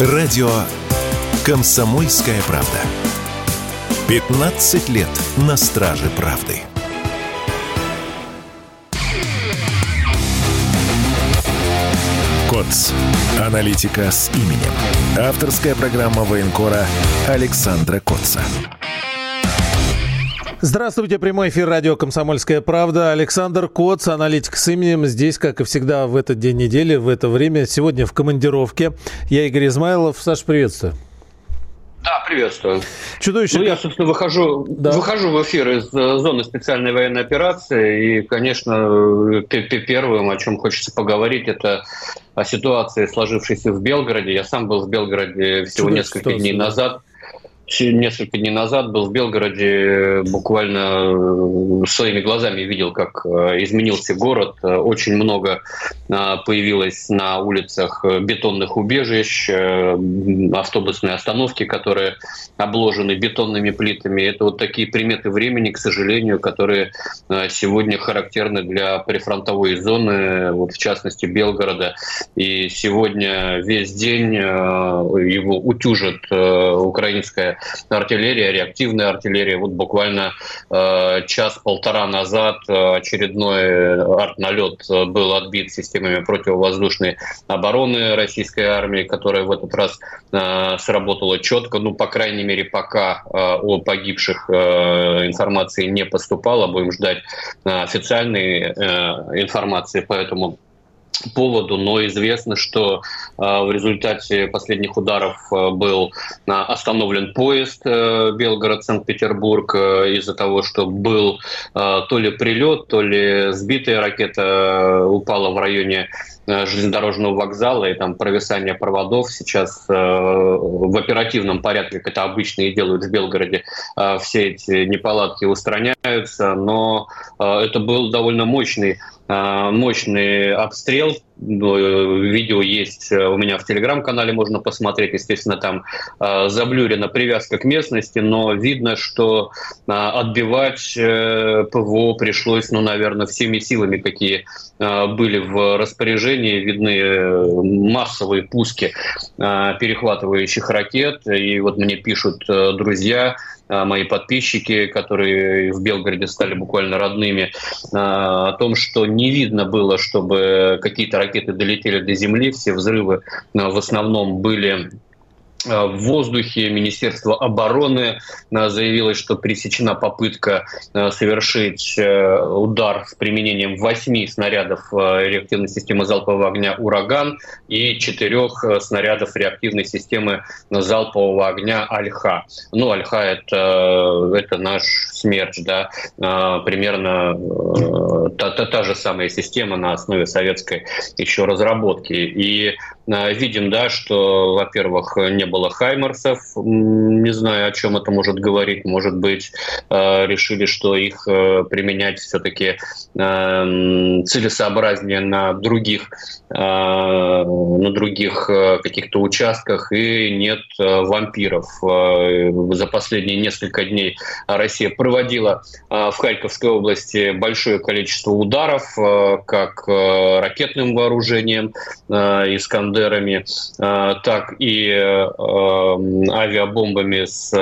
Радио «Комсомольская правда». 15 лет на страже правды. КОЦ. Аналитика с именем. Авторская программа военкора Александра Котца. Здравствуйте, прямой эфир радио «Комсомольская правда». Александр Коц, аналитик с именем. Здесь, как и всегда, в этот день недели, в это время. Сегодня в командировке. Я Игорь Измайлов. Саш, приветствую. Да, приветствую. Чудовище. Ну, я, собственно, выхожу, да. выхожу в эфир из э, зоны специальной военной операции. И, конечно, первым, о чем хочется поговорить, это о ситуации, сложившейся в Белгороде. Я сам был в Белгороде всего Чудовище несколько ситуация, дней назад. Да несколько дней назад был в Белгороде, э, буквально э, своими глазами видел, как э, изменился город. Очень много появилось на улицах бетонных убежищ, автобусные остановки, которые обложены бетонными плитами. Это вот такие приметы времени, к сожалению, которые сегодня характерны для прифронтовой зоны, вот в частности Белгорода. И сегодня весь день его утюжит украинская артиллерия, реактивная артиллерия. Вот буквально э, час-полтора назад э, очередной артналет был отбит системами противовоздушной обороны российской армии, которая в этот раз э, сработала четко. Ну, по крайней мере, пока о погибших информации не поступало. Будем ждать официальной информации, поэтому поводу, но известно, что э, в результате последних ударов э, был э, остановлен поезд Белгород-Санкт-Петербург из-за того, что был то ли прилет, то ли сбитая ракета упала в районе железнодорожного вокзала и там провисание проводов. Сейчас в оперативном порядке, как это обычно и делают в Белгороде, все эти неполадки устраняются, но это был довольно мощный Э, мощный обстрел. Э, видео есть э, у меня в телеграм-канале, можно посмотреть. Естественно, там заблюрена привязка к местности, но видно, что отбивать ПВО пришлось, ну, наверное, всеми силами, какие были в распоряжении. Видны массовые пуски перехватывающих ракет. И вот мне пишут друзья, а, мои подписчики, которые в Белгороде стали буквально родными, а, о том, что не видно было, чтобы какие-то ракеты долетели до земли. Все взрывы а, в основном были в воздухе. Министерство обороны э, заявило, что пресечена попытка э, совершить удар с применением восьми снарядов реактивной системы залпового огня «Ураган» и четырех снарядов реактивной системы залпового огня «Альха». Ну, «Альха» — это, это наш смерч, да, примерно та, та, та же самая система на основе советской еще разработки. И видим, да, что, во-первых, не было хаймерсов. Не знаю, о чем это может говорить. Может быть, э, решили, что их э, применять все-таки эм, целесообразнее на других, э, на других каких-то участках и нет вампиров. За последние несколько дней Россия проводила в Харьковской области большое количество ударов, как ракетным вооружением, искандерами, так и авиабомбами с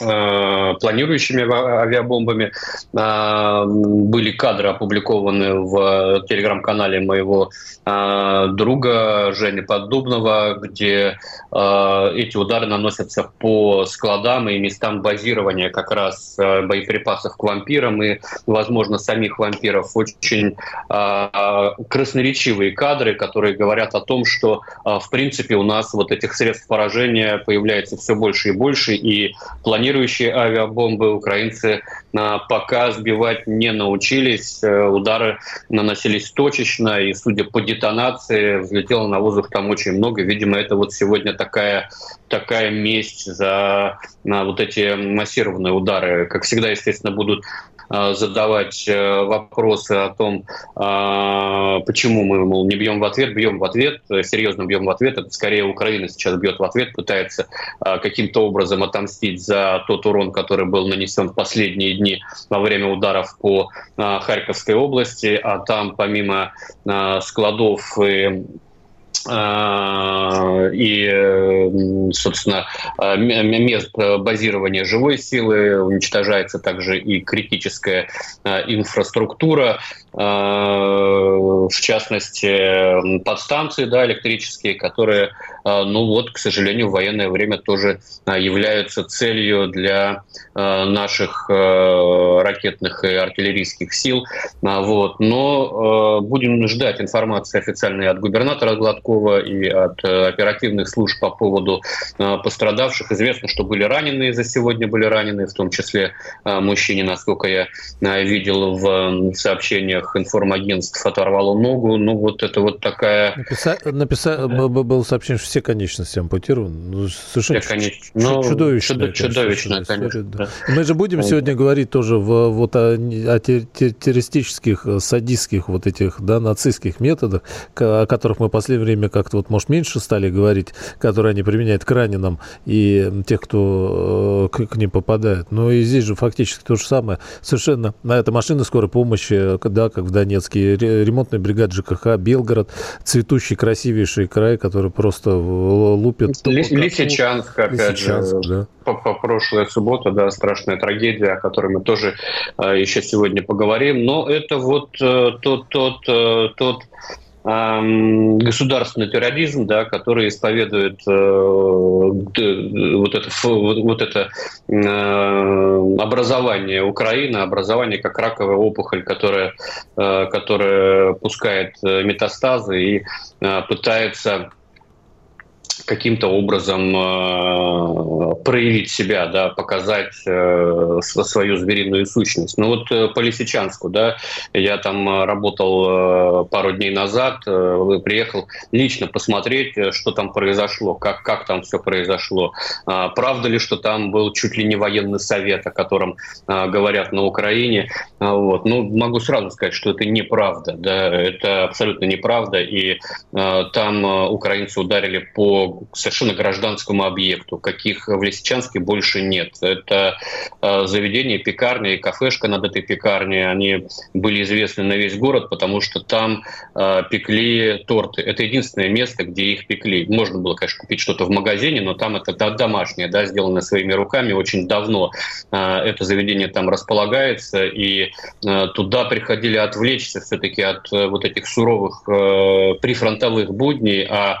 Э, планирующими авиабомбами. А, были кадры опубликованы в телеграм-канале моего а, друга Жени Поддубного, где эти удары наносятся по складам и местам базирования как раз боеприпасов к вампирам и, возможно, самих вампиров. Очень красноречивые кадры, которые говорят о том, что, в принципе, у нас вот этих средств поражения появляется все больше и больше, и планирующие планирующие авиабомбы украинцы пока сбивать не научились. Э, удары наносились точечно, и, судя по детонации, взлетело на воздух там очень много. Видимо, это вот сегодня такая, такая месть за на вот эти массированные удары. Как всегда, естественно, будут задавать э, вопросы о том, э, почему мы, мол, не бьем в ответ, бьем в ответ, серьезно бьем в ответ. Это скорее Украина сейчас бьет в ответ, пытается каким-то образом отомстить за тот урон, который был нанесен в последние дни во время ударов по Харьковской области, а там помимо складов и и, собственно, мест базирования живой силы, уничтожается также и критическая инфраструктура, в частности, подстанции да, электрические, которые, ну вот, к сожалению, в военное время тоже являются целью для наших ракетных и артиллерийских сил. Вот. Но будем ждать информации официальной от губернатора Гладкова и от оперативных служб по поводу пострадавших. Известно, что были раненые за сегодня, были ранены, в том числе мужчине, насколько я видел в сообщениях информагентств оторвало ногу. Ну, вот это вот такая... Написа... Написа... Было сообщение, что все конечности ампутированы. Ну, совершенно все конеч... ну, чудовищно. Чудовищно, конечно. Да. Мы же будем сегодня говорить тоже в, вот о, о террористических, садистских вот этих, да, нацистских методах, о которых мы в последнее время как-то вот, может, меньше стали говорить, которые они применяют к раненым и тех, кто э, к, к ним попадает. Но и здесь же фактически то же самое. Совершенно на это машины скорой помощи, да, как в Донецке, ремонтная бригада ЖКХ, Белгород, цветущий, красивейший край, который просто лупит. Лисичанск, опять Лисичанск, же, да. по, по прошлая суббота, да, страшная трагедия, о которой мы тоже э, еще сегодня поговорим. Но это вот э, тот, тот, э, тот государственный терроризм, да, который исповедует э, вот это, вот это э, образование Украины, образование как раковая опухоль, которая, э, которая пускает метастазы и пытается каким-то образом э, проявить себя, да, показать э, свою звериную сущность. Ну вот э, по Лисичанску, да, я там работал э, пару дней назад, э, приехал лично посмотреть, э, что там произошло, как, как там все произошло. Э, правда ли, что там был чуть ли не военный совет, о котором э, говорят на Украине. Э, вот. Ну, могу сразу сказать, что это неправда, да, это абсолютно неправда, и э, там э, украинцы ударили по совершенно гражданскому объекту, каких в Лисичанске больше нет. Это э, заведение, пекарня и кафешка над этой пекарней, они были известны на весь город, потому что там э, пекли торты. Это единственное место, где их пекли. Можно было, конечно, купить что-то в магазине, но там это домашнее, да, сделано своими руками очень давно. Э, это заведение там располагается, и туда приходили отвлечься все-таки от вот этих суровых прифронтовых будней, а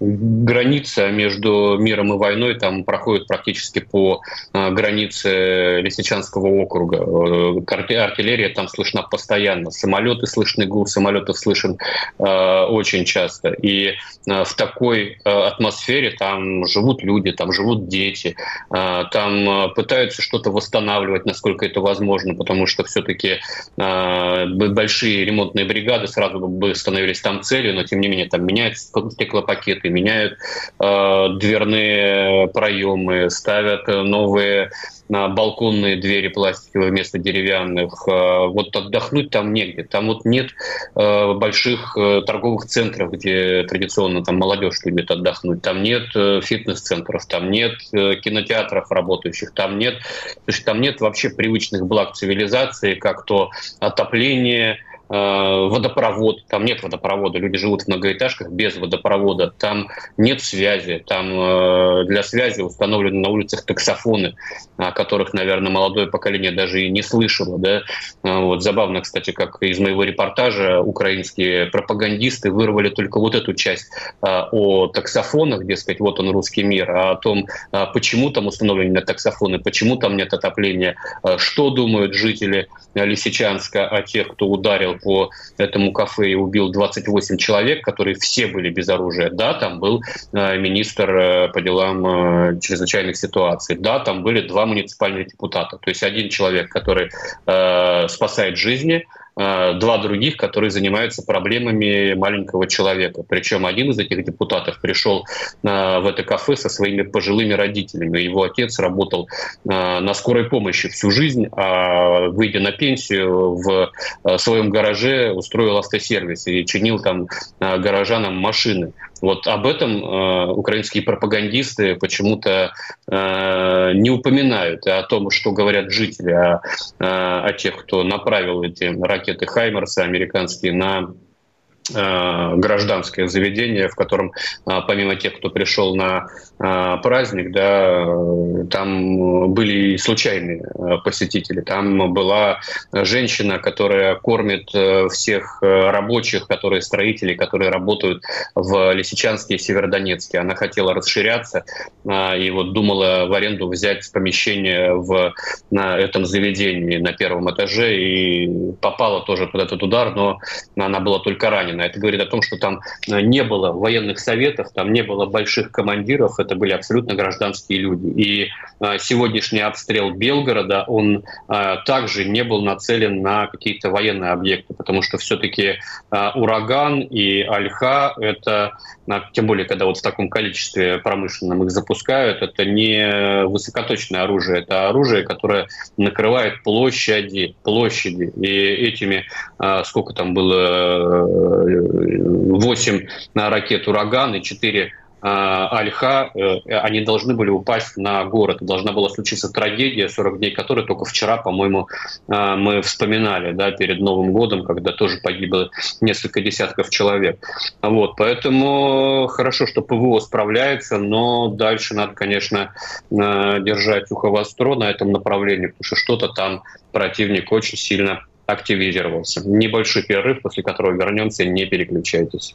граница между миром и войной там проходит практически по а, границе Лисичанского округа. Э, артиллерия там слышна постоянно. Самолеты слышны, гул самолетов слышен э, очень часто. И э, в такой э, атмосфере там живут люди, там живут дети, э, там э, пытаются что-то восстанавливать, насколько это возможно, потому что все-таки э, большие ремонтные бригады сразу бы становились там целью, но тем не менее там меняются стеклопакеты, и меняют э, дверные проемы, ставят новые на балконные двери пластиковые вместо деревянных. Э, вот отдохнуть там негде. Там вот нет э, больших э, торговых центров, где традиционно там молодежь любит отдохнуть. Там нет фитнес-центров, там нет кинотеатров работающих, там нет, то есть там нет вообще привычных благ цивилизации, как то отопление, Э, водопровод, там нет водопровода, люди живут в многоэтажках без водопровода, там нет связи, там э, для связи установлены на улицах таксофоны, о которых, наверное, молодое поколение даже и не слышало. Да? Э, вот. Забавно, кстати, как из моего репортажа украинские пропагандисты вырвали только вот эту часть о таксофонах, дескать, вот он русский мир, а о том, почему там установлены таксофоны, почему там нет отопления, что думают жители Лисичанска о тех, кто ударил по этому кафе и убил 28 человек, которые все были без оружия. Да, там был э, министр э, по делам э, чрезвычайных ситуаций. Да, там были два муниципальных депутата. То есть один человек, который спасает жизни, два других, которые занимаются проблемами маленького человека. Причем один из этих депутатов пришел э, в это кафе со своими пожилыми родителями. Его отец работал э, на скорой помощи всю жизнь, а выйдя на пенсию в своем гараже устроил автосервис и чинил там горожанам машины. Вот об этом э, украинские пропагандисты почему-то э, не упоминают, о том, что говорят жители, о, э, о тех, кто направил эти ракеты «Хаймерсы» американские на гражданское заведение, в котором э, помимо тех, кто пришел на э, праздник, да, там были и случайные посетители. Там была женщина, которая кормит всех рабочих, которые строители, которые работают в Лисичанске и Северодонецке. Она хотела расширяться и вот думала в аренду взять помещение в, на этом заведении на первом этаже и попала тоже под этот удар, но она была только ранена Сталина. Это говорит о том, что там э, не было военных советов, там не было больших командиров, это были абсолютно гражданские люди. И э, сегодняшний обстрел Белгорода, он э, также не был нацелен на какие-то военные объекты, потому что все-таки ураган и Альха — это, тем более, когда вот в таком количестве промышленном их запускают, это не высокоточное оружие, это оружие, которое накрывает площади, площади. И этими, сколько там было 8 ракет «Ураган» и 4 а, Альха, э, они должны были упасть на город. Должна была случиться трагедия, 40 дней которой только вчера, по-моему, а, мы вспоминали, да, перед Новым годом, когда тоже погибло несколько десятков человек. Вот, поэтому хорошо, что ПВО справляется, но дальше надо, конечно, а, держать ухо востро на этом направлении, потому что что-то там противник очень сильно активизировался. Небольшой перерыв, после которого вернемся, не переключайтесь.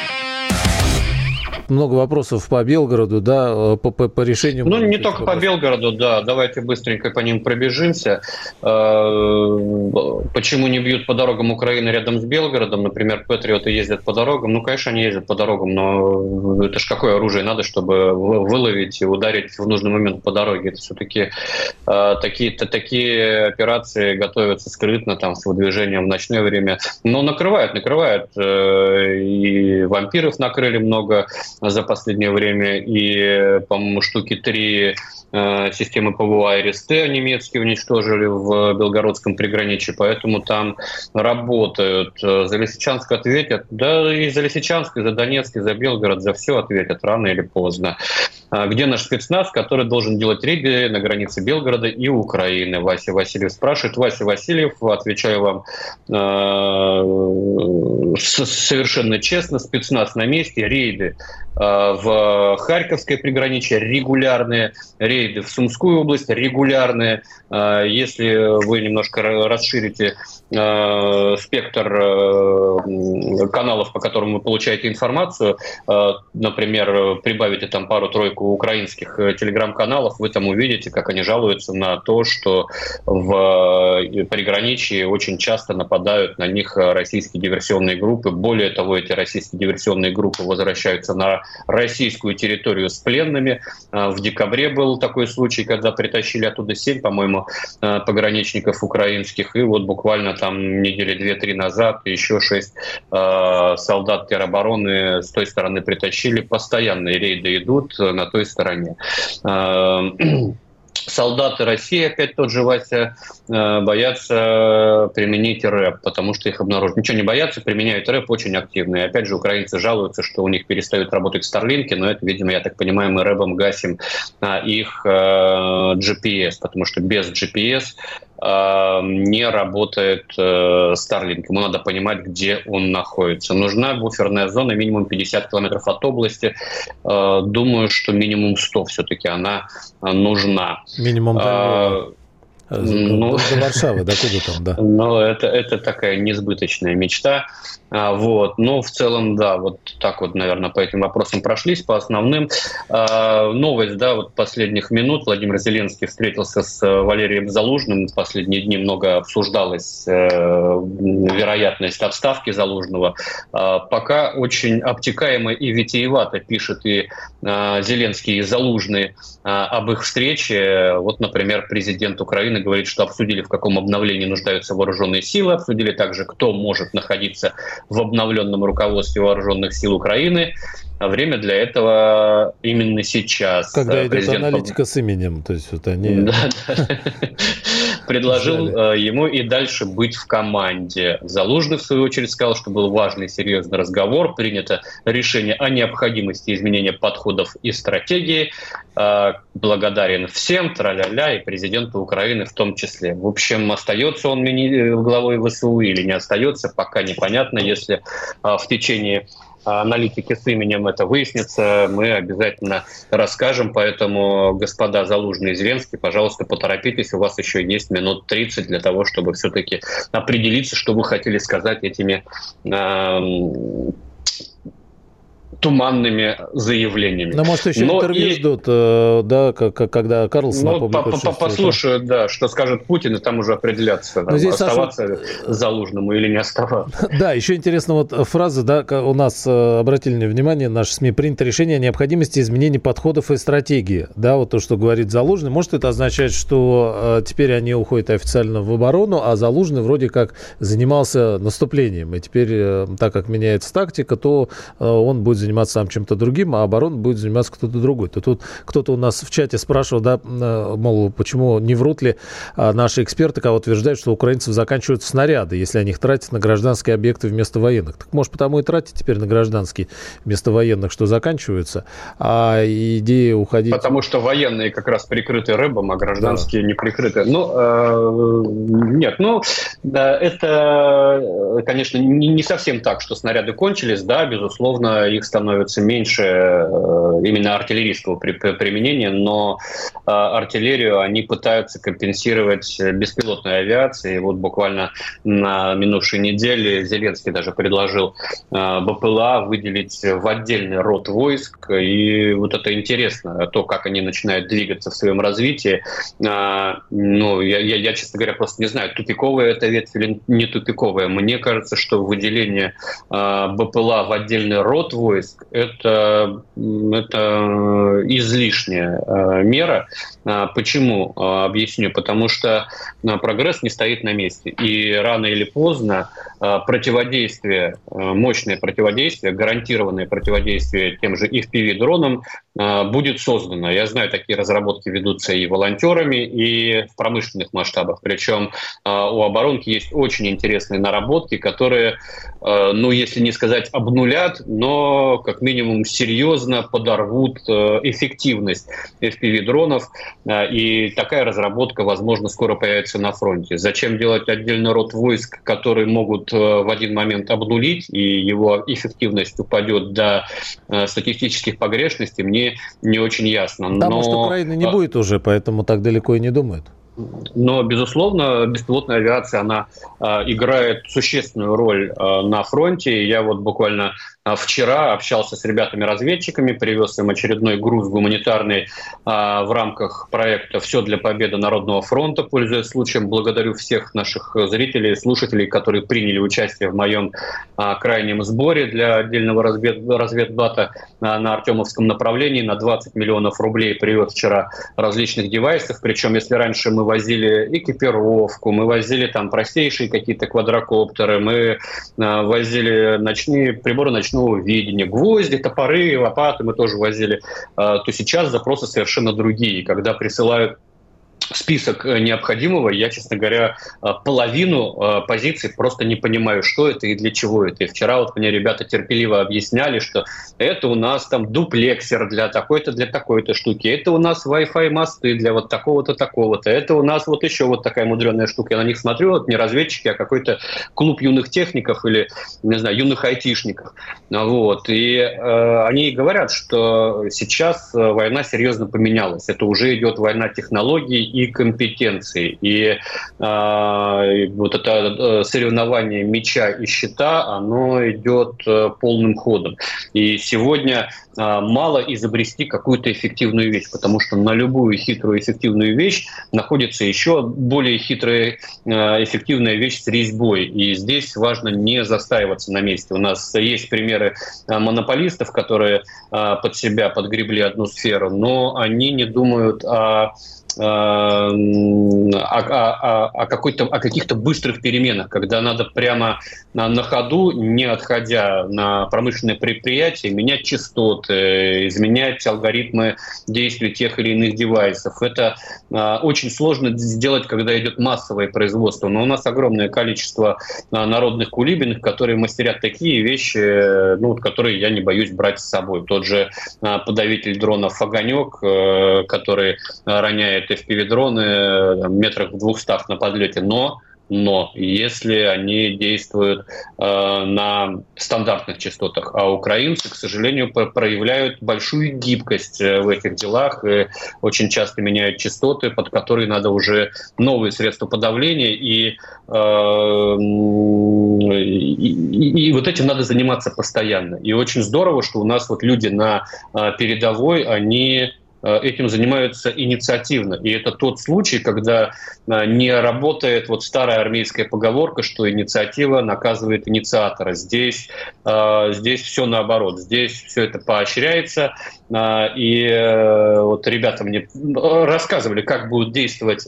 много вопросов по Белгороду, да, э, по, по, по решению. Ну, не только вопросов. по Белгороду, да. Давайте быстренько по ним пробежимся. Э, почему не бьют по дорогам Украины рядом с Белгородом? Например, патриоты ездят по дорогам. Ну, конечно, они ездят по дорогам, но это же какое оружие надо, чтобы выловить и ударить в нужный момент по дороге? Это все-таки э, такие, такие операции готовятся скрытно, там, с выдвижением в ночное время. Но накрывают, накрывают. И вампиров накрыли много за последнее время, и, по-моему, штуки три э, системы ПВО АРСТ немецкие уничтожили в Белгородском приграничье, поэтому там работают. За Лисичанск ответят, да и за Лисичанск, и за Донецк, и за Белгород, за все ответят рано или поздно. А где наш спецназ, который должен делать рейды на границе Белгорода и Украины? Вася Васильев спрашивает. Вася Васильев, отвечаю вам э, совершенно честно, спецназ на месте, рейды Э, в Харьковское приграничье регулярные рейды, в Сумскую область регулярные. Если вы немножко расширите э, спектр каналов, по которым вы получаете информацию, например, прибавите там пару-тройку украинских телеграм-каналов, вы там увидите, как они жалуются на то, что в приграничье очень часто нападают на них российские диверсионные группы. Более того, эти российские диверсионные группы возвращаются на российскую территорию с пленными. В декабре был такой случай, когда притащили оттуда семь, по-моему, пограничников украинских. И вот буквально там недели две-три назад еще шесть а, солдат теробороны с той стороны притащили. Постоянные рейды идут на той стороне солдаты России, опять тот же Вася, э, боятся применить рэп, потому что их обнаружат. Ничего не боятся, применяют рэп очень активно. И опять же, украинцы жалуются, что у них перестают работать старлинки, но это, видимо, я так понимаю, мы рэпом гасим их э, GPS, потому что без GPS не работает э, Starlink. Ему надо понимать, где он находится. Нужна буферная зона минимум 50 километров от области. Э, думаю, что минимум 100 все-таки она э, нужна. Минимум до ну, до Варшавы, до куда там, да. Ну, это, это такая несбыточная мечта. А, вот. Но в целом, да, вот так вот, наверное, по этим вопросам прошлись, по основным. А, новость, да, вот последних минут. Владимир Зеленский встретился с э, Валерием Залужным. В последние дни много обсуждалась э, вероятность отставки Залужного. А, пока очень обтекаемо и витиевато пишет и Зеленский, и Залужный об их встрече. Вот, например, президент Украины говорит, что обсудили, в каком обновлении нуждаются вооруженные силы, обсудили также, кто может находиться в обновленном руководстве вооруженных сил Украины. А время для этого именно сейчас. Когда Президент... идет аналитика с именем, то есть вот они... Предложил э, ему и дальше быть в команде. Залужный, в свою очередь, сказал, что был важный и серьезный разговор, принято решение о необходимости изменения подходов и стратегии. Э, благодарен всем, тра-ля-ля, и президенту Украины в том числе. В общем, остается он мини- главой ВСУ или не остается, пока непонятно. Если э, в течение аналитики с именем это выяснится, мы обязательно расскажем. Поэтому, господа Залужный и Зеленский, пожалуйста, поторопитесь. У вас еще есть минут 30 для того, чтобы все-таки определиться, что вы хотели сказать этими туманными заявлениями. Но, может, еще Но интервью и... ждут, э, да, когда Карлсон ну, Послушают, да, что скажет Путин, и там уже определяться, там, здесь, оставаться Саша... залужному или не оставаться. Да, еще интересно вот фраза, да, у нас э, обратили внимание, наши СМИ принято решение о необходимости изменения подходов и стратегии. Да, вот то, что говорит Залужный. Может, это означает, что э, теперь они уходят официально в оборону, а Залужный вроде как занимался наступлением. И теперь, так как меняется тактика, то он будет заниматься сам чем-то другим, а оборон будет заниматься кто-то другой. То тут кто-то у нас в чате спрашивал, да, э, мол, почему не врут ли а, наши эксперты, кого утверждают, что украинцев заканчиваются снаряды, если они их тратят на гражданские объекты вместо военных. Так может потому и тратить теперь на гражданские вместо военных, что заканчиваются, а идея уходить... Потому что военные как раз прикрыты рыбом, а гражданские да. не прикрыты. Ну, э, нет, ну, да, это, конечно, не, не совсем так, что снаряды кончились, да, безусловно, их становится меньше э, именно артиллерийского применения, но э, артиллерию они пытаются компенсировать беспилотной авиацией. Вот буквально на минувшей неделе Зеленский даже предложил э, БПЛА выделить в отдельный род войск. И вот это интересно, то, как они начинают двигаться в своем развитии. Ну, я, я, я честно говоря, просто не знаю, тупиковая это ветвь или не тупиковая. Мне кажется, что выделение БПЛА в отдельный род войск войск – это, это излишняя э, мера. А, почему? А, объясню. Потому что а, прогресс не стоит на месте. И рано или поздно противодействие, мощное противодействие, гарантированное противодействие тем же FPV-дронам будет создано. Я знаю, такие разработки ведутся и волонтерами, и в промышленных масштабах. Причем у оборонки есть очень интересные наработки, которые, ну, если не сказать обнулят, но как минимум серьезно подорвут эффективность FPV-дронов Э, и такая разработка, возможно, скоро появится на фронте. Зачем делать отдельный род войск, которые могут э, в один момент обнулить, и его эффективность упадет до э, статистических погрешностей, мне не очень ясно. Но... может, Украины не будет уже, поэтому так далеко и не думают. Но, безусловно, беспилотная авиация, она э, играет существенную роль э, на фронте. Я вот буквально вчера общался с ребятами-разведчиками, привез им очередной груз гуманитарный а, в рамках проекта «Все для победы Народного фронта». Пользуясь случаем, благодарю всех наших зрителей, слушателей, которые приняли участие в моем а, крайнем сборе для отдельного развед, разведбата а, на Артемовском направлении. На 20 миллионов рублей привез вчера различных девайсов. Причем, если раньше мы возили экипировку, мы возили там простейшие какие-то квадрокоптеры, мы а, возили ночные приборы ночного ночного видения, гвозди, топоры, лопаты мы тоже возили, а, то сейчас запросы совершенно другие. Когда присылают список э, необходимого, я, честно говоря, э, половину э, позиций просто не понимаю, что это и для чего это. И вчера вот мне ребята терпеливо объясняли, что это у нас там дуплексер для такой-то, для такой-то штуки, это у нас Wi-Fi мосты для вот такого-то, такого-то, это у нас вот еще вот такая мудреная штука. Я на них смотрю, вот не разведчики, а какой-то клуб юных техников или, не знаю, юных айтишников. Вот. И э, они говорят, что сейчас война серьезно поменялась. Это уже идет война технологий и компетенции. И э, вот это э, соревнование меча и щита, оно идет э, полным ходом. И сегодня э, мало изобрести какую-то эффективную вещь, потому что на любую хитрую эффективную вещь находится еще более хитрая э, эффективная вещь с резьбой. И здесь важно не застаиваться на месте. У нас есть примеры э, монополистов, которые под себя подгребли одну сферу, но они не думают о о, о, о, какой-то, о каких-то быстрых переменах, когда надо прямо на, на ходу, не отходя на промышленное предприятие, менять частоты, изменять алгоритмы действия тех или иных девайсов. Это э, очень сложно сделать, когда идет массовое производство. Но у нас огромное количество э, народных кулибиных, которые мастерят такие вещи, ну, которые я не боюсь брать с собой. Тот же э, подавитель дронов «Огонек», э, который роняет FPV-дроны метрах в двухстах на подлете. Но но если они действуют э, на стандартных частотах, а украинцы, к сожалению, проявляют большую гибкость э, в этих делах и очень часто меняют частоты, под которые надо уже новые средства подавления, и, э, и, и вот этим надо заниматься постоянно. И очень здорово, что у нас вот люди на э, передовой, они Э, этим занимаются инициативно. И это тот случай, когда э, не работает вот старая армейская поговорка, что инициатива наказывает инициатора. Здесь, э, здесь все наоборот. Здесь все это поощряется. И вот ребята мне рассказывали, как будут действовать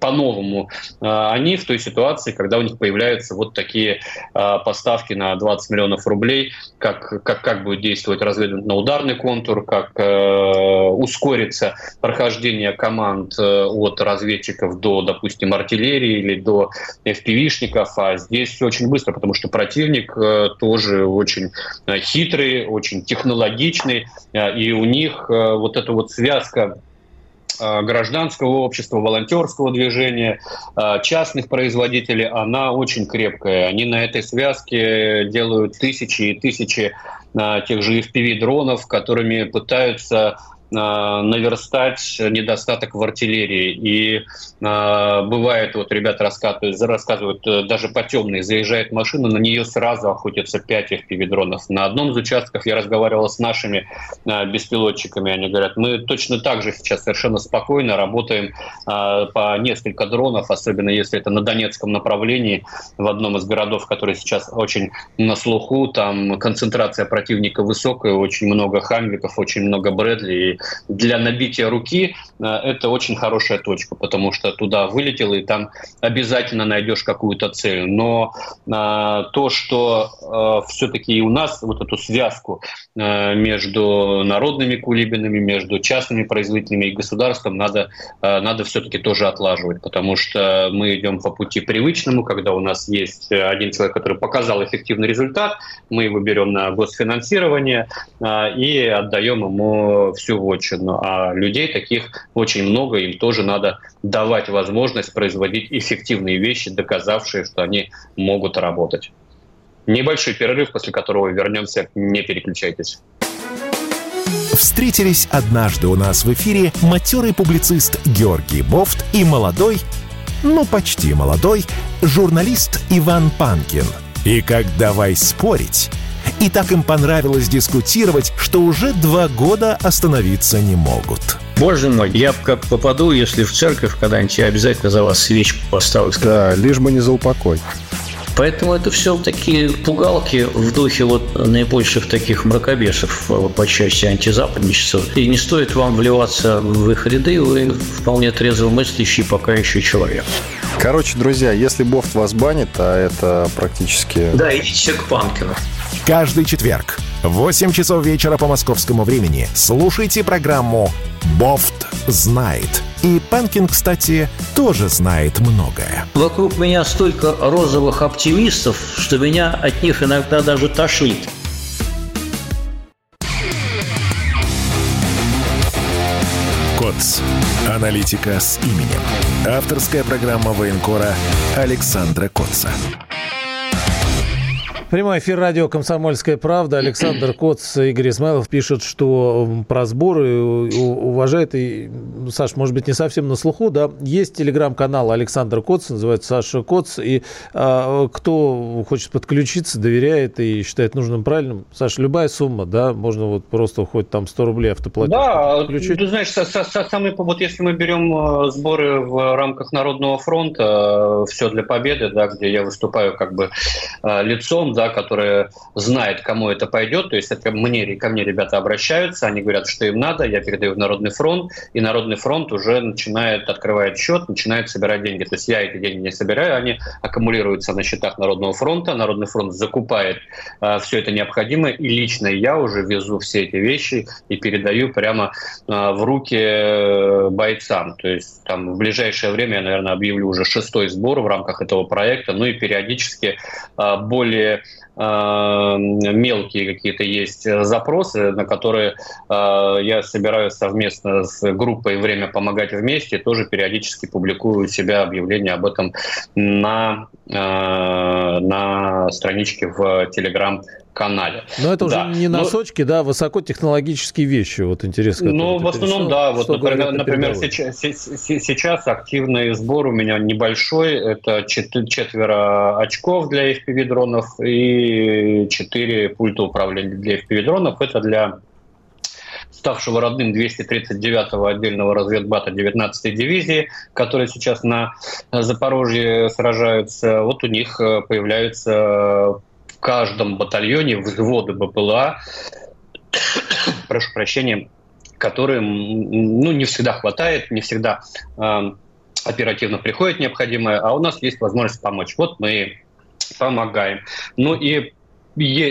по-новому они в той ситуации, когда у них появляются вот такие поставки на 20 миллионов рублей, как, как, как будет действовать разведывательно-ударный контур, как ускорить ускорится прохождение команд э, от разведчиков до, допустим, артиллерии или до FPV-шников, а здесь очень быстро, потому что противник э, тоже очень э, хитрый, очень технологичный, и у них вот эта вот связка гражданского общества, волонтерского движения, частных производителей, она очень крепкая. Они на этой связке делают тысячи и тысячи тех же FPV-дронов, которыми пытаются наверстать недостаток в артиллерии. И э, бывает, вот ребята рассказывают, рассказывают, э, даже по темной заезжает машина, на нее сразу охотятся 5 FPV-дронов. На одном из участков я разговаривал с нашими э, беспилотчиками, они говорят, мы точно так же сейчас совершенно спокойно работаем э, по несколько дронов, особенно если это на Донецком направлении, в одном из городов, который сейчас очень на слуху, там концентрация противника высокая, очень много хамвиков, очень много Брэдли, и для набития руки э, это очень хорошая точка, потому что туда вылетел, и там обязательно найдешь какую-то цель. Но э, то, что э, все-таки и у нас вот эту связку между народными кулибинами, между частными производителями и государством надо, надо все-таки тоже отлаживать, потому что мы идем по пути привычному, когда у нас есть один человек, который показал эффективный результат, мы его берем на госфинансирование и отдаем ему всю вотчину. А людей таких очень много, им тоже надо давать возможность производить эффективные вещи, доказавшие, что они могут работать. Небольшой перерыв, после которого вернемся. Не переключайтесь. Встретились однажды у нас в эфире матерый публицист Георгий Бофт и молодой, ну почти молодой, журналист Иван Панкин. И как «Давай спорить» И так им понравилось дискутировать, что уже два года остановиться не могут. Боже мой, я как попаду, если в церковь когда-нибудь, я обязательно за вас свечку поставлю. Да, лишь бы не за упокой. Поэтому это все такие пугалки в духе вот наибольших таких мракобесов по части антизападничества. И не стоит вам вливаться в их ряды, вы вполне трезво мыслящий пока еще человек. Короче, друзья, если Бофт вас банит, а это практически... Да, идите к Панкину. Каждый четверг в 8 часов вечера по московскому времени слушайте программу «Бофт знает». И Панкин, кстати, тоже знает многое. Вокруг меня столько розовых оптимистов, что меня от них иногда даже тошнит. КОЦ. Аналитика с именем. Авторская программа военкора Александра Котца. Прямой эфир радио «Комсомольская правда». Александр Коц Игорь Измайлов пишут, что про сборы уважает, и, Саш, может быть, не совсем на слуху, да, есть телеграм-канал Александр Коц, называется Саша Коц, и а, кто хочет подключиться, доверяет и считает нужным правильным, Саша, любая сумма, да, можно вот просто хоть там 100 рублей автоплатеж Да, подключить. ты знаешь, со, со, со, самый, вот если мы берем э, сборы в рамках Народного фронта, э, все для победы, да, где я выступаю как бы э, лицом, да, да, которая знает, кому это пойдет. То есть это мне, ко мне ребята обращаются, они говорят, что им надо, я передаю в Народный фронт, и Народный фронт уже начинает, открывает счет, начинает собирать деньги. То есть я эти деньги не собираю, они аккумулируются на счетах Народного фронта, Народный фронт закупает э, все это необходимое, и лично я уже везу все эти вещи и передаю прямо э, в руки э, бойцам. То есть там в ближайшее время я, наверное, объявлю уже шестой сбор в рамках этого проекта, ну и периодически э, более мелкие какие-то есть запросы, на которые э, я собираю совместно с группой «Время помогать вместе», тоже периодически публикую у себя объявление об этом на, э, на страничке в Телеграм канале. Но это да. уже не носочки, Но... да, высокотехнологические вещи, вот интересно. Ну, в основном, да, вот, например, например сейчас, сейчас активный сбор у меня небольшой, это четверо очков для FPV-дронов и четыре пульта управления для FPV-дронов, это для ставшего родным 239-го отдельного разведбата 19-й дивизии, которые сейчас на Запорожье сражаются, вот у них э, появляются каждом батальоне взводы БПЛА, прошу прощения, которые ну, не всегда хватает, не всегда э, оперативно приходит необходимое, а у нас есть возможность помочь. Вот мы помогаем. Ну и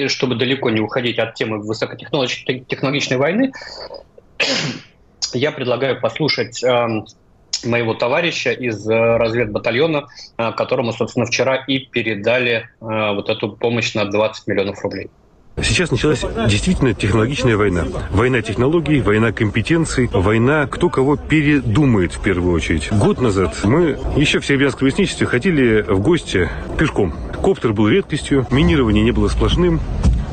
чтобы далеко не уходить от темы высокотехнологичной войны, я предлагаю послушать э, моего товарища из э, разведбатальона, э, которому, собственно, вчера и передали э, вот эту помощь на 20 миллионов рублей. Сейчас началась действительно технологичная война. Война технологий, война компетенций, война кто кого передумает в первую очередь. Год назад мы еще в сербианском лесничестве ходили в гости пешком. Коптер был редкостью, минирование не было сплошным,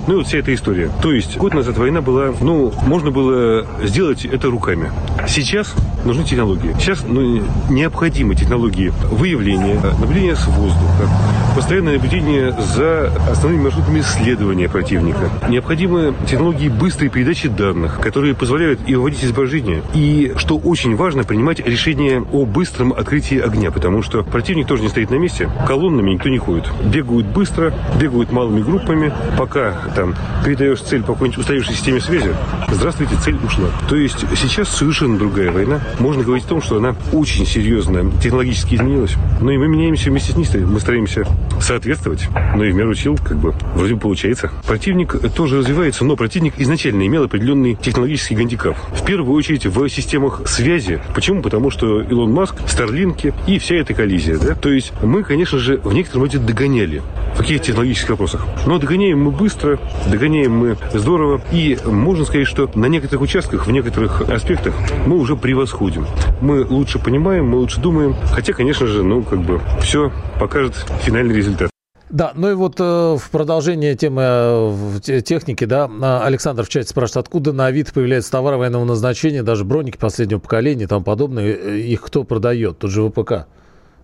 ну и вот вся эта история. То есть год назад война была, ну, можно было сделать это руками. Сейчас нужны технологии. Сейчас ну, необходимы технологии выявления, наблюдения с воздуха, постоянное наблюдение за основными маршрутами следования противника. Необходимы технологии быстрой передачи данных, которые позволяют и выводить изображения, и, что очень важно, принимать решение о быстром открытии огня, потому что противник тоже не стоит на месте, колоннами никто не ходит. Бегают быстро, бегают малыми группами, пока там передаешь цель по какой-нибудь устаревшей системе связи, здравствуйте, цель ушла. То есть сейчас совершенно другая война. Можно говорить о том, что она очень серьезно технологически изменилась. Но и мы меняемся вместе с ней, мы стараемся соответствовать. Но и в меру сил, как бы, вроде бы получается. Противник тоже развивается, но противник изначально имел определенный технологический гандикап. В первую очередь в системах связи. Почему? Потому что Илон Маск, Старлинки и вся эта коллизия. Да? То есть мы, конечно же, в некотором роде догоняли в каких-то технологических вопросах. Но догоняем мы быстро, догоняем мы здорово. И можно сказать, что на некоторых участках, в некоторых аспектах мы уже превосходим. Мы лучше понимаем, мы лучше думаем. Хотя, конечно же, ну, как бы все покажет финальный результат. Да, ну и вот э, в продолжение темы э, техники, да, а, Александр в чате спрашивает, откуда на Авито появляются товары военного назначения, даже броники последнего поколения и тому подобное, э, их кто продает? Тут же ВПК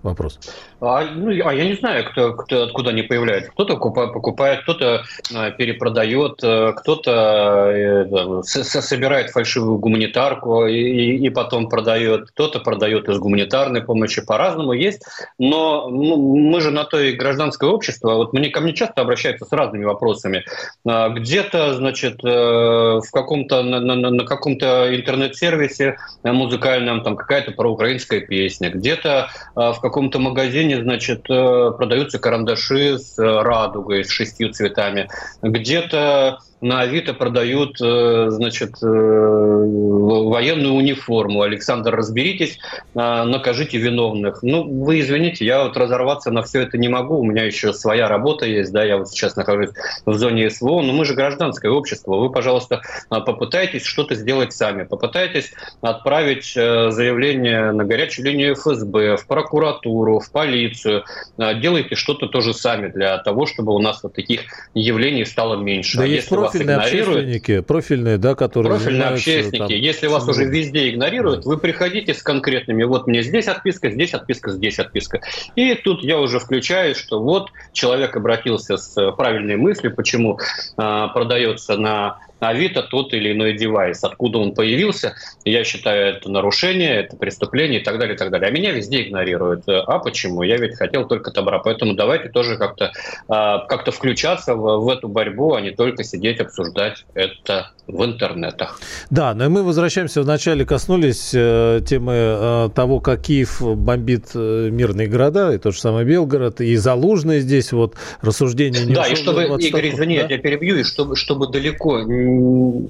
вопрос. А, ну, а я не знаю, кто, кто, откуда они появляются. Кто-то покупает, кто-то а, перепродает, э, кто-то э, собирает фальшивую гуманитарку и, и потом продает, кто-то продает из гуманитарной помощи, по-разному есть. Но ну, мы же на то и гражданское общество. Вот мне ко мне часто обращаются с разными вопросами. А, где-то, значит, э, в каком-то на, на, на каком-то интернет-сервисе музыкальном там какая-то проукраинская песня, где-то в каком-то магазине значит, э, продаются карандаши с э, радугой, с шестью цветами. Где-то на Авито продают, э, значит, э, военную униформу. Александр, разберитесь, э, накажите виновных. Ну, вы извините, я вот разорваться на все это не могу. У меня еще своя работа есть, да, я вот сейчас нахожусь в зоне СВО, но мы же гражданское общество. Вы, пожалуйста, попытайтесь что-то сделать сами. Попытайтесь отправить заявление на горячую линию ФСБ, в прокуратуру, в полицию. Делайте что-то тоже сами для того, чтобы у нас вот таких явлений стало меньше. Да а если вас профильные общественники, профильные, да, которые Профильные общественники. Там, Если вас уже везде игнорируют, вы приходите с конкретными, вот мне здесь отписка, здесь отписка, здесь отписка. И тут я уже включаю, что вот человек обратился с правильной мыслью, почему э, продается на Авито тот или иной девайс, откуда он появился. Я считаю, это нарушение, это преступление и так далее, и так далее. А меня везде игнорируют. А почему? Я ведь хотел только добра. Поэтому давайте тоже как-то а, как включаться в, в эту борьбу, а не только сидеть обсуждать это в интернетах. Да, но мы возвращаемся, вначале коснулись э, темы э, того, как Киев бомбит э, мирные города, и тот же самый Белгород, и Залужный здесь вот рассуждение... Не да, и чтобы, Игорь, извини, да? я перебью, и чтобы, чтобы далеко,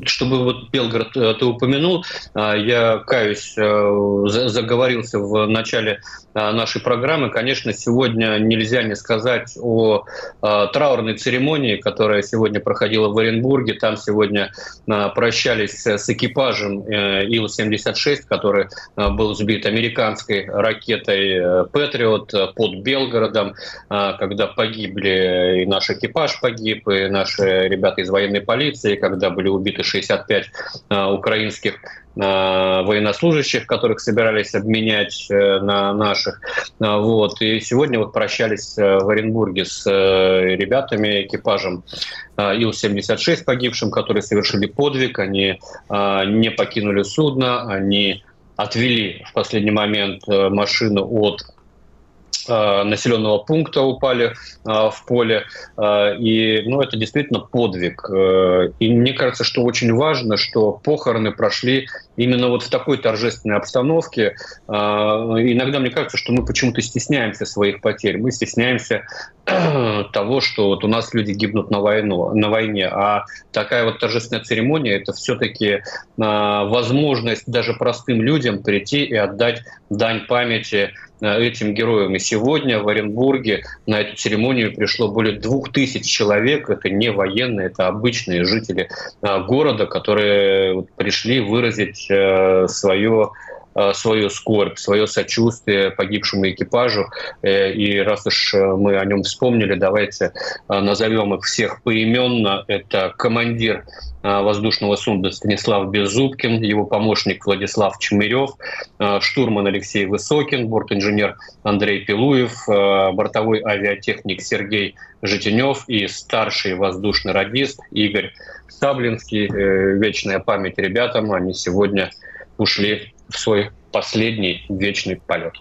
чтобы вот Белгород э, ты упомянул, э, я каюсь, э, заговорился в начале нашей программы. Конечно, сегодня нельзя не сказать о траурной церемонии, которая сегодня проходила в Оренбурге. Там сегодня прощались с экипажем Ил-76, который был сбит американской ракетой «Патриот» под Белгородом, когда погибли и наш экипаж погиб, и наши ребята из военной полиции, когда были убиты 65 украинских военнослужащих, которых собирались обменять э, на наших. Вот. И сегодня вот прощались э, в Оренбурге с э, ребятами, экипажем Ил-76 погибшим, которые совершили подвиг. Они не покинули судно, они отвели в последний момент машину от Э, населенного пункта упали э, в поле. Э, и ну, это действительно подвиг. И мне кажется, что очень важно, что похороны прошли именно вот в такой торжественной обстановке. Иногда мне кажется, что мы почему-то стесняемся своих потерь. Мы стесняемся того, что вот у нас люди гибнут на, войну, на войне. А такая вот торжественная церемония – это все-таки возможность даже простым людям прийти и отдать дань памяти этим героям. И сегодня в Оренбурге на эту церемонию пришло более двух тысяч человек. Это не военные, это обычные жители а, города, которые пришли выразить э, свое э, свою скорбь, свое сочувствие погибшему экипажу. Э, и раз уж мы о нем вспомнили, давайте назовем их всех поименно. Это командир Э, воздушного судна Станислав Беззубкин, его помощник Владислав Чмырев, э, штурман Алексей Высокин, бортинженер Андрей Пилуев, э, бортовой авиатехник Сергей Житенев и старший воздушный радист Игорь Саблинский. Вечная память ребятам, они сегодня ушли в свой последний вечный полет.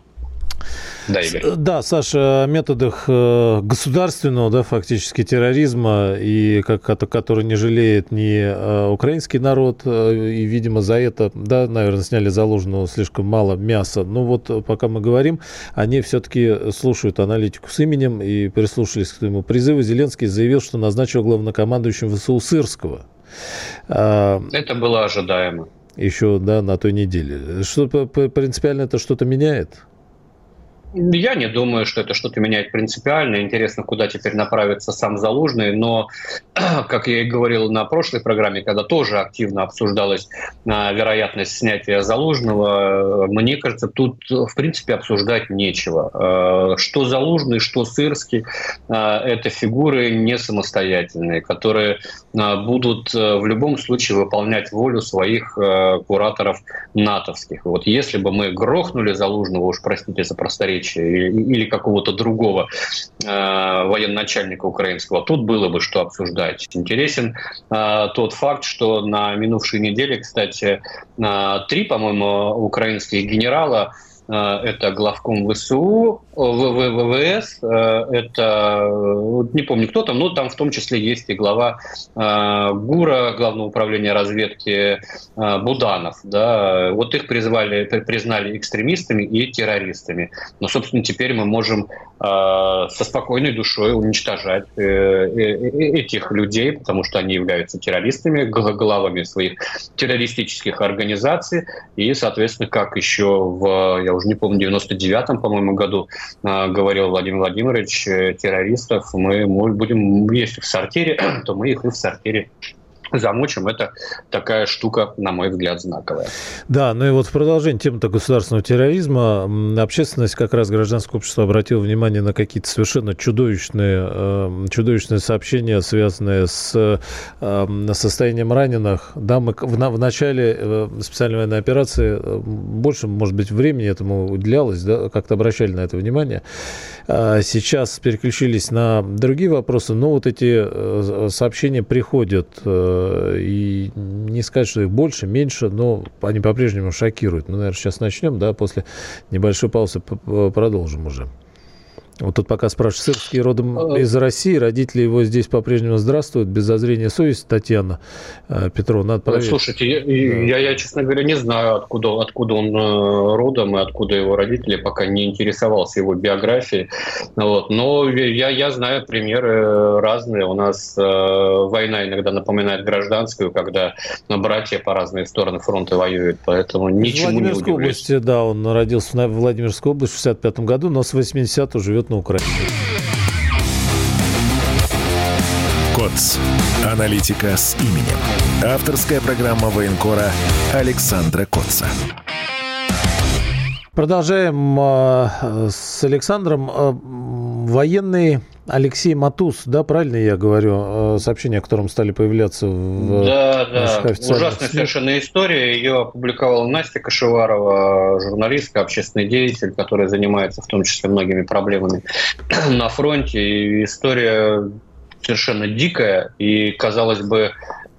Да, Игорь. Да, Саша, о методах э, государственного, да, фактически терроризма, и как, который не жалеет ни э, украинский народ, э, и, видимо, за это, да, наверное, сняли заложенного слишком мало мяса. Но вот пока мы говорим, они все-таки слушают аналитику с именем и прислушались к своему призыву. Зеленский заявил, что назначил главнокомандующим ВСУ Сырского. А, это было ожидаемо. Еще, да, на той неделе. Что принципиально это что-то меняет? Я не думаю, что это что-то меняет принципиально. Интересно, куда теперь направится сам Залужный. Но, как я и говорил на прошлой программе, когда тоже активно обсуждалась а, вероятность снятия Залужного, мне кажется, тут, в принципе, обсуждать нечего. А, что Залужный, что Сырский а, – это фигуры не самостоятельные, которые будут в любом случае выполнять волю своих кураторов натовских. Вот если бы мы грохнули Залужного, уж простите за просторечие, Януковича или какого-то другого э, военачальника украинского, тут было бы что обсуждать. Интересен э, тот факт, что на минувшей неделе, кстати, э, три, по-моему, украинских генерала э, это главком ВСУ, ВВС, э, это, не помню кто там, но там в том числе есть и глава э, ГУРа, Главного управления разведки э, Буданов. Да, вот их призвали, признали экстремистами и террористами. Но, собственно, теперь мы можем со спокойной душой уничтожать этих людей, потому что они являются террористами, главами своих террористических организаций. И, соответственно, как еще в, я уже не помню, 99-м, по-моему, году говорил Владимир Владимирович, э, террористов мы будем, если в сортире, то мы их и в сортире замочим. Это такая штука, на мой взгляд, знаковая. Да, ну и вот в продолжение темы-то государственного терроризма общественность, как раз гражданское общество обратило внимание на какие-то совершенно чудовищные, э, чудовищные сообщения, связанные с э, состоянием раненых. Да, мы в, начале э, специальной военной операции больше, может быть, времени этому уделялось, да, как-то обращали на это внимание. А сейчас переключились на другие вопросы, но вот эти сообщения приходят и не сказать, что их больше, меньше, но они по-прежнему шокируют. Мы, наверное, сейчас начнем, да, после небольшой паузы продолжим уже. Вот тут пока спрашивают, Сырский родом а, из России, родители его здесь по-прежнему здравствуют, без зазрения совести, Татьяна э, Петровна, надо проверить. Слушайте, я, да. я, я, честно говоря, не знаю, откуда, откуда он э, родом и откуда его родители, пока не интересовался его биографией. Вот. Но я, я знаю примеры разные. У нас э, война иногда напоминает гражданскую, когда братья по разные стороны фронта воюют, поэтому ничему не. Владимирской области, да, он родился в Владимирской области в 65 году, но с 80 живет на Украине. КОЦ. Аналитика с именем. Авторская программа военкора Александра Котца. Продолжаем э, с Александром. Э, военный Алексей Матус, да, правильно я говорю, э, сообщение, о котором стали появляться в Да, да, ужасная совершенно история. Ее опубликовала Настя Кашеварова, журналистка, общественный деятель, который занимается в том числе многими проблемами на фронте. И история совершенно дикая, и, казалось бы,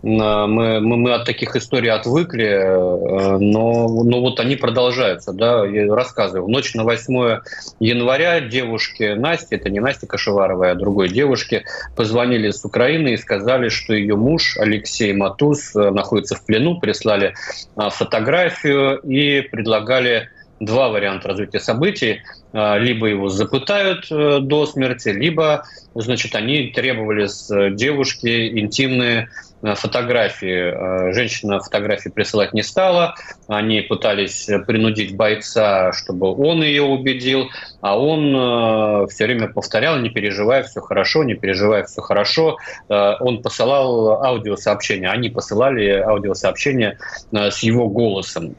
мы, мы, мы от таких историй отвыкли, э, но, но вот они продолжаются. Да? Я рассказываю. В ночь на 8 января девушке Насте, это не Настя Кашеварова, а другой девушке, позвонили с Украины и сказали, что ее муж Алексей Матус э, находится в плену, прислали фотографию и предлагали два варианта развития событий. А, либо его запытают э, до смерти, либо значит, они требовали с девушки интимные Э, фотографии. Э, женщина фотографии присылать не стала. Они пытались принудить бойца, чтобы он ее убедил, а он э, все время повторял, не переживай, все хорошо, не переживай, все хорошо. Он посылал аудиосообщения, они посылали аудиосообщения с его голосом.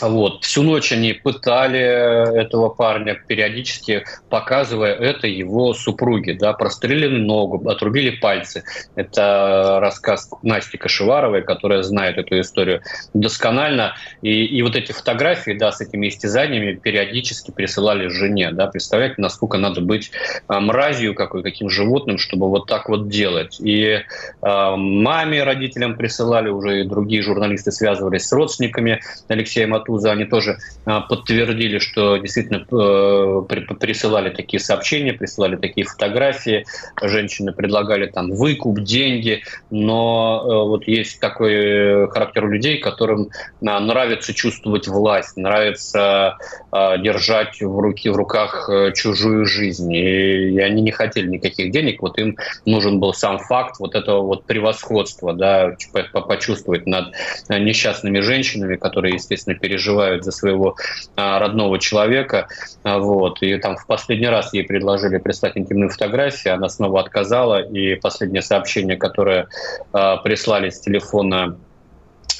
Вот. Всю ночь они пытали этого парня, периодически показывая это его супруге. Да, прострелили ногу, отрубили пальцы. Это рассказ Насти Кашеваровой, которая знает эту историю досконально. И, и вот эти фотографии да, с этими истязаниями периодически присылали жене. Да. Представляете, насколько надо быть а, мразью, какой, каким животным, чтобы вот так вот делать. И а, маме, родителям присылали уже, и другие журналисты связывались с родственниками Алексея Матушкина Туза, они тоже а, подтвердили, что действительно э, присылали такие сообщения, присылали такие фотографии, женщины предлагали там выкуп, деньги, но э, вот есть такой характер у людей, которым а, нравится чувствовать власть, нравится а, держать в, руки, в руках э, чужую жизнь, и они не хотели никаких денег, вот им нужен был сам факт вот этого вот превосходства, да, почувствовать над несчастными женщинами, которые, естественно, переживают переживают за своего а, родного человека. А, вот. И там в последний раз ей предложили прислать интимную фотографию, она снова отказала. И последнее сообщение, которое а, прислали с телефона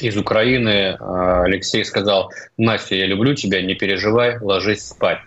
из Украины, Алексей сказал, Настя, я люблю тебя, не переживай, ложись спать.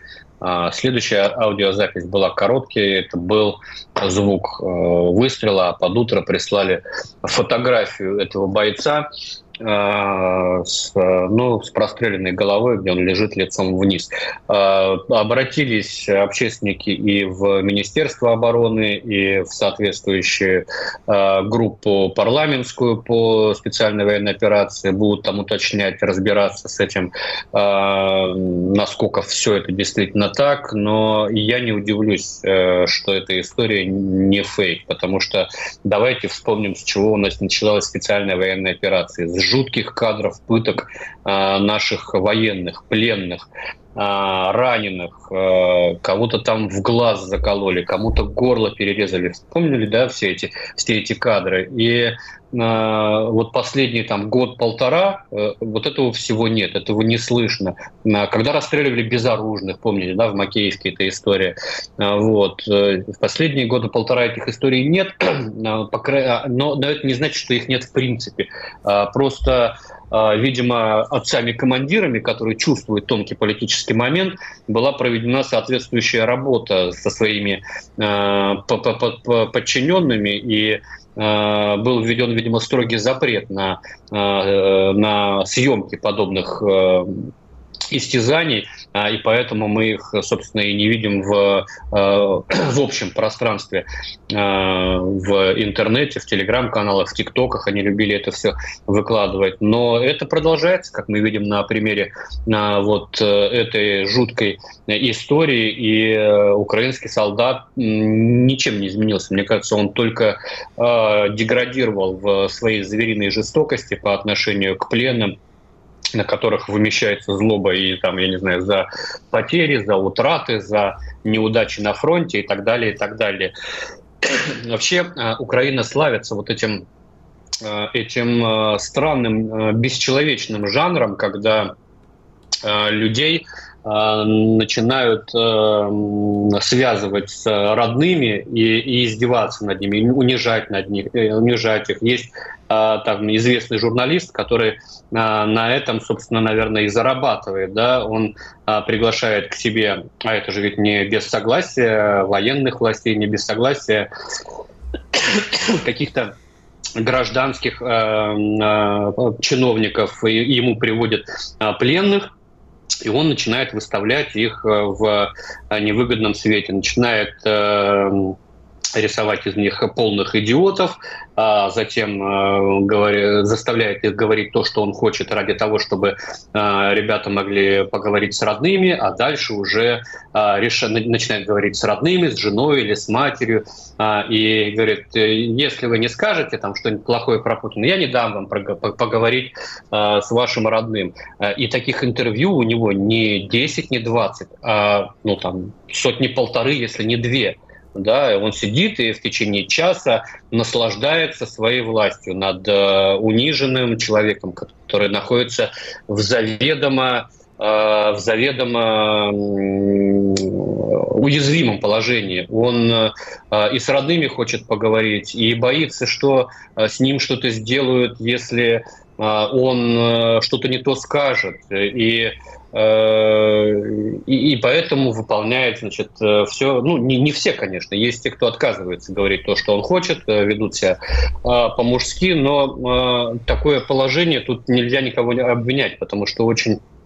Следующая аудиозапись была короткой, это был звук выстрела, а под утро прислали фотографию этого бойца, Э, с, ну, с простреленной головой, где он лежит лицом вниз. Э, обратились общественники и в Министерство обороны, и в соответствующую э, группу парламентскую по специальной военной операции. Будут там уточнять, разбираться с этим, насколько все это действительно так. Но я не удивлюсь, что эта история не фейк, потому что давайте вспомним, с чего у нас началась специальная военная операция. С жутких кадров пыток а, наших военных, пленных, а, раненых, а, кого-то там в глаз закололи, кому-то горло перерезали. Вспомнили, да, все эти, все эти кадры? И вот последний там год-полтора э, вот этого всего нет, этого не слышно. Когда расстреливали безоружных, помните, да, в Макеевке эта история. Вот. Э, в последние годы полтора этих историй нет, но, но это не значит, что их нет в принципе. Просто а, видимо, отцами-командирами, которые чувствуют тонкий политический момент, была проведена соответствующая работа со своими а, подчиненными, и а, был введен, видимо, строгий запрет на, на съемки подобных истязаний, и поэтому мы их, собственно, и не видим в, в общем пространстве в интернете, в телеграм-каналах, в тиктоках. Они любили это все выкладывать. Но это продолжается, как мы видим на примере вот этой жуткой истории. И украинский солдат ничем не изменился. Мне кажется, он только деградировал в своей звериной жестокости по отношению к пленным, на которых вымещается злоба и там, я не знаю, за потери, за утраты, за неудачи на фронте и так далее, и так далее. Вообще э, Украина славится вот этим, э, этим э, странным, бесчеловечным жанром, когда людей начинают э, связывать с родными и, и издеваться над ними, унижать над них, э, унижать их. Есть там известный журналист, который на этом, собственно, наверное, и зарабатывает. Да? Он приглашает к себе, а это же ведь не без согласия военных властей, не без согласия каких-то гражданских чиновников, и ему приводят пленных, и он начинает выставлять их э, в э, невыгодном свете, начинает э, рисовать из них полных идиотов, а затем э, говори, заставляет их говорить то, что он хочет ради того, чтобы э, ребята могли поговорить с родными, а дальше уже э, реш... начинает говорить с родными, с женой или с матерью, и говорит, если вы не скажете там что-нибудь плохое про Путина, я не дам вам поговорить с вашим родным. И таких интервью у него не 10, не 20, а ну, там, сотни-полторы, если не две да, он сидит и в течение часа наслаждается своей властью над э, униженным человеком, который находится в заведомо э, в заведомо уязвимом положении. Он э, и с родными хочет поговорить, и боится, что с ним что-то сделают, если он что-то не то скажет. И и, и поэтому выполняет, значит, э, все, ну, не, не все, конечно, есть те, кто отказывается говорить то, что он хочет, э, ведут себя по-мужски, но такое положение тут нельзя никого обвинять, потому что очень Э,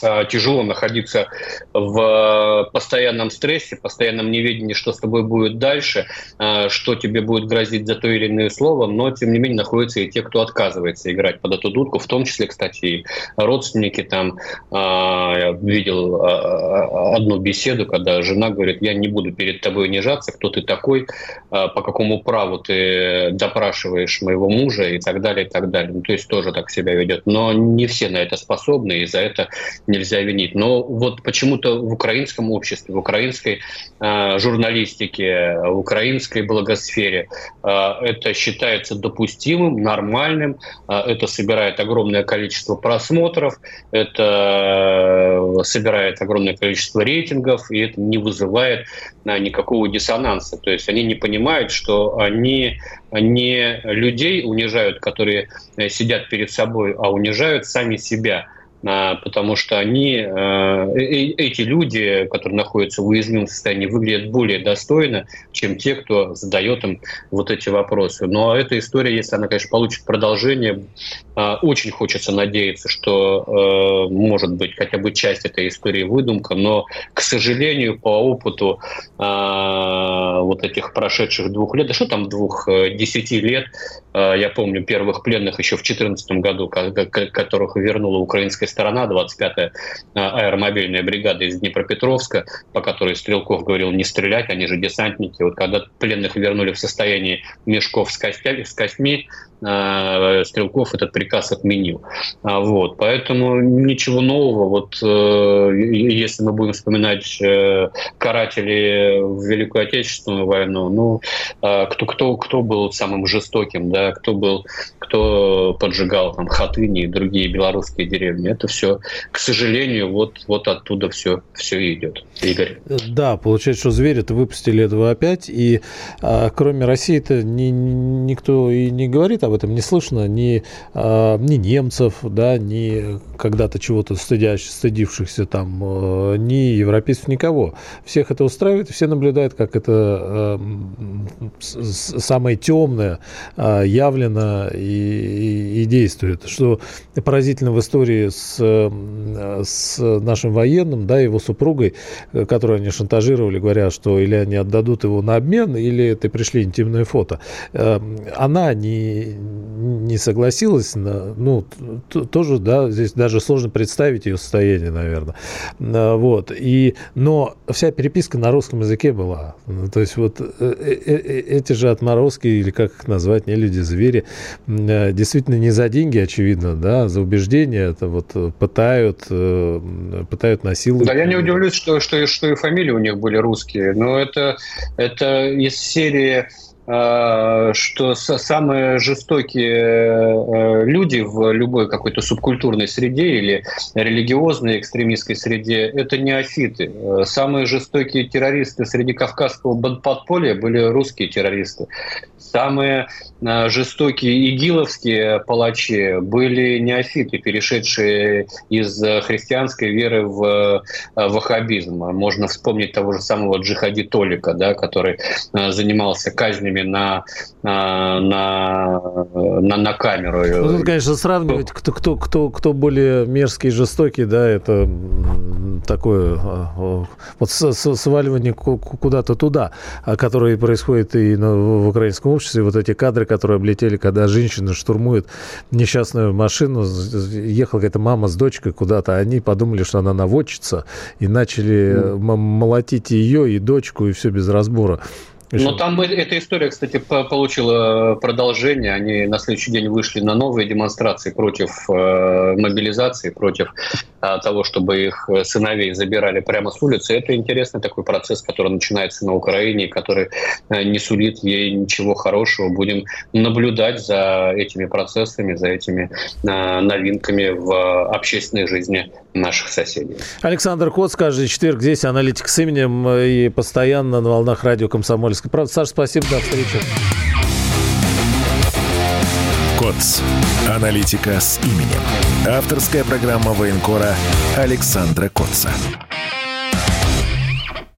тяжело находиться в постоянном стрессе, постоянном неведении, что с тобой будет дальше, э, что тебе будет грозить за то или иное слово, но тем не менее находятся и те, кто отказывается играть под эту дудку, в том числе, кстати, и родственники там. Э, я видел одну беседу, когда жена говорит, я не буду перед тобой унижаться, кто ты такой, по какому праву ты допрашиваешь моего мужа и так далее, и так далее. Ну, то есть тоже так себя ведет. Но не все на это способны, и за это нельзя винить. Но вот почему-то в украинском обществе, в украинской э, журналистике, в украинской благосфере э, это считается допустимым, нормальным, э, это собирает огромное количество просмотров, это э, собирает огромное количество рейтингов, и это не вызывает э, никакого диссонанса. То есть они не понимают, что они не людей унижают, которые э, сидят перед собой, а унижают сами себя. А, потому что они, э, э, эти люди, которые находятся в уязвимом состоянии, выглядят более достойно, чем те, кто задает им вот эти вопросы. Но эта история, если она, конечно, получит продолжение, а, очень хочется надеяться, что, э, может быть, хотя бы часть этой истории выдумка, но, к сожалению, по опыту вот этих прошедших двух лет, да что там двух, десяти лет, я помню первых пленных еще в 2014 году, которых вернула украинская сторона, 25-я аэромобильная бригада из Днепропетровска, по которой Стрелков говорил не стрелять, они же десантники. Вот когда пленных вернули в состоянии мешков с, костями, с костьми, Стрелков этот приказ отменил. А, вот, поэтому ничего нового. Вот э, если мы будем вспоминать э, каратели в Великую Отечественную войну, ну кто кто кто был самым жестоким, да, кто был, кто поджигал там Хатыни и другие белорусские деревни, это все, к сожалению, вот вот оттуда все все идет. Игорь. Да, получается, что звери это выпустили этого опять, и а, кроме России-то ни, никто и не говорит об этом не слышно ни, э, ни немцев, да, ни когда-то чего-то стыдящих, стыдившихся там, э, ни европейцев, никого. Всех это устраивает, все наблюдают, как это э, самое темное э, явлено и и, действует. Что поразительно в истории с, с нашим военным, да, его супругой, которую они шантажировали, говоря, что или они отдадут его на обмен, или ты пришли интимное фото. Она не, не согласилась, на, ну, тоже, да, здесь даже сложно представить ее состояние, наверное. Вот. И, но вся переписка на русском языке была. То есть вот э, э, э, эти же отморозки, или как их назвать, не люди, звери, действительно не за деньги, очевидно, да, за убеждения это вот пытают, пытают насиловать. Да, я не удивлюсь, что, что, что и фамилии у них были русские, но это, это из серии что самые жестокие э, люди в любой какой-то субкультурной среде или религиозной экстремистской среде – это неофиты. Э, самые жестокие террористы среди кавказского подполья были русские террористы. Самые жестокие игиловские палачи были неофиты, перешедшие из христианской веры в ваххабизм. Можно вспомнить того же самого джихади Толика, да, который занимался казнями на, на, на, на камеру. Ну, тут, конечно, сравнивать, кто, кто, кто, кто более мерзкий и жестокий, да, это такое а, вот сваливание куда-то туда, а которое происходит и в украинском обществе. Вот эти кадры, которые облетели, когда женщина штурмует несчастную машину, ехала какая-то мама с дочкой куда-то, они подумали, что она наводчица, и начали молотить ее и дочку, и все без разбора. Но там эта история, кстати, получила продолжение. Они на следующий день вышли на новые демонстрации против э, мобилизации, против э, того, чтобы их сыновей забирали прямо с улицы. Это интересный такой процесс, который начинается на Украине, который э, не сулит ей ничего хорошего. Будем наблюдать за этими процессами, за этими новинками в общественной жизни наших соседей. Александр Коц, каждый четверг здесь аналитик с именем и постоянно на волнах радио «Комсомольская правда». Саша, спасибо, до встречи. КОЦ. Аналитика с именем. Авторская программа военкора Александра Котца.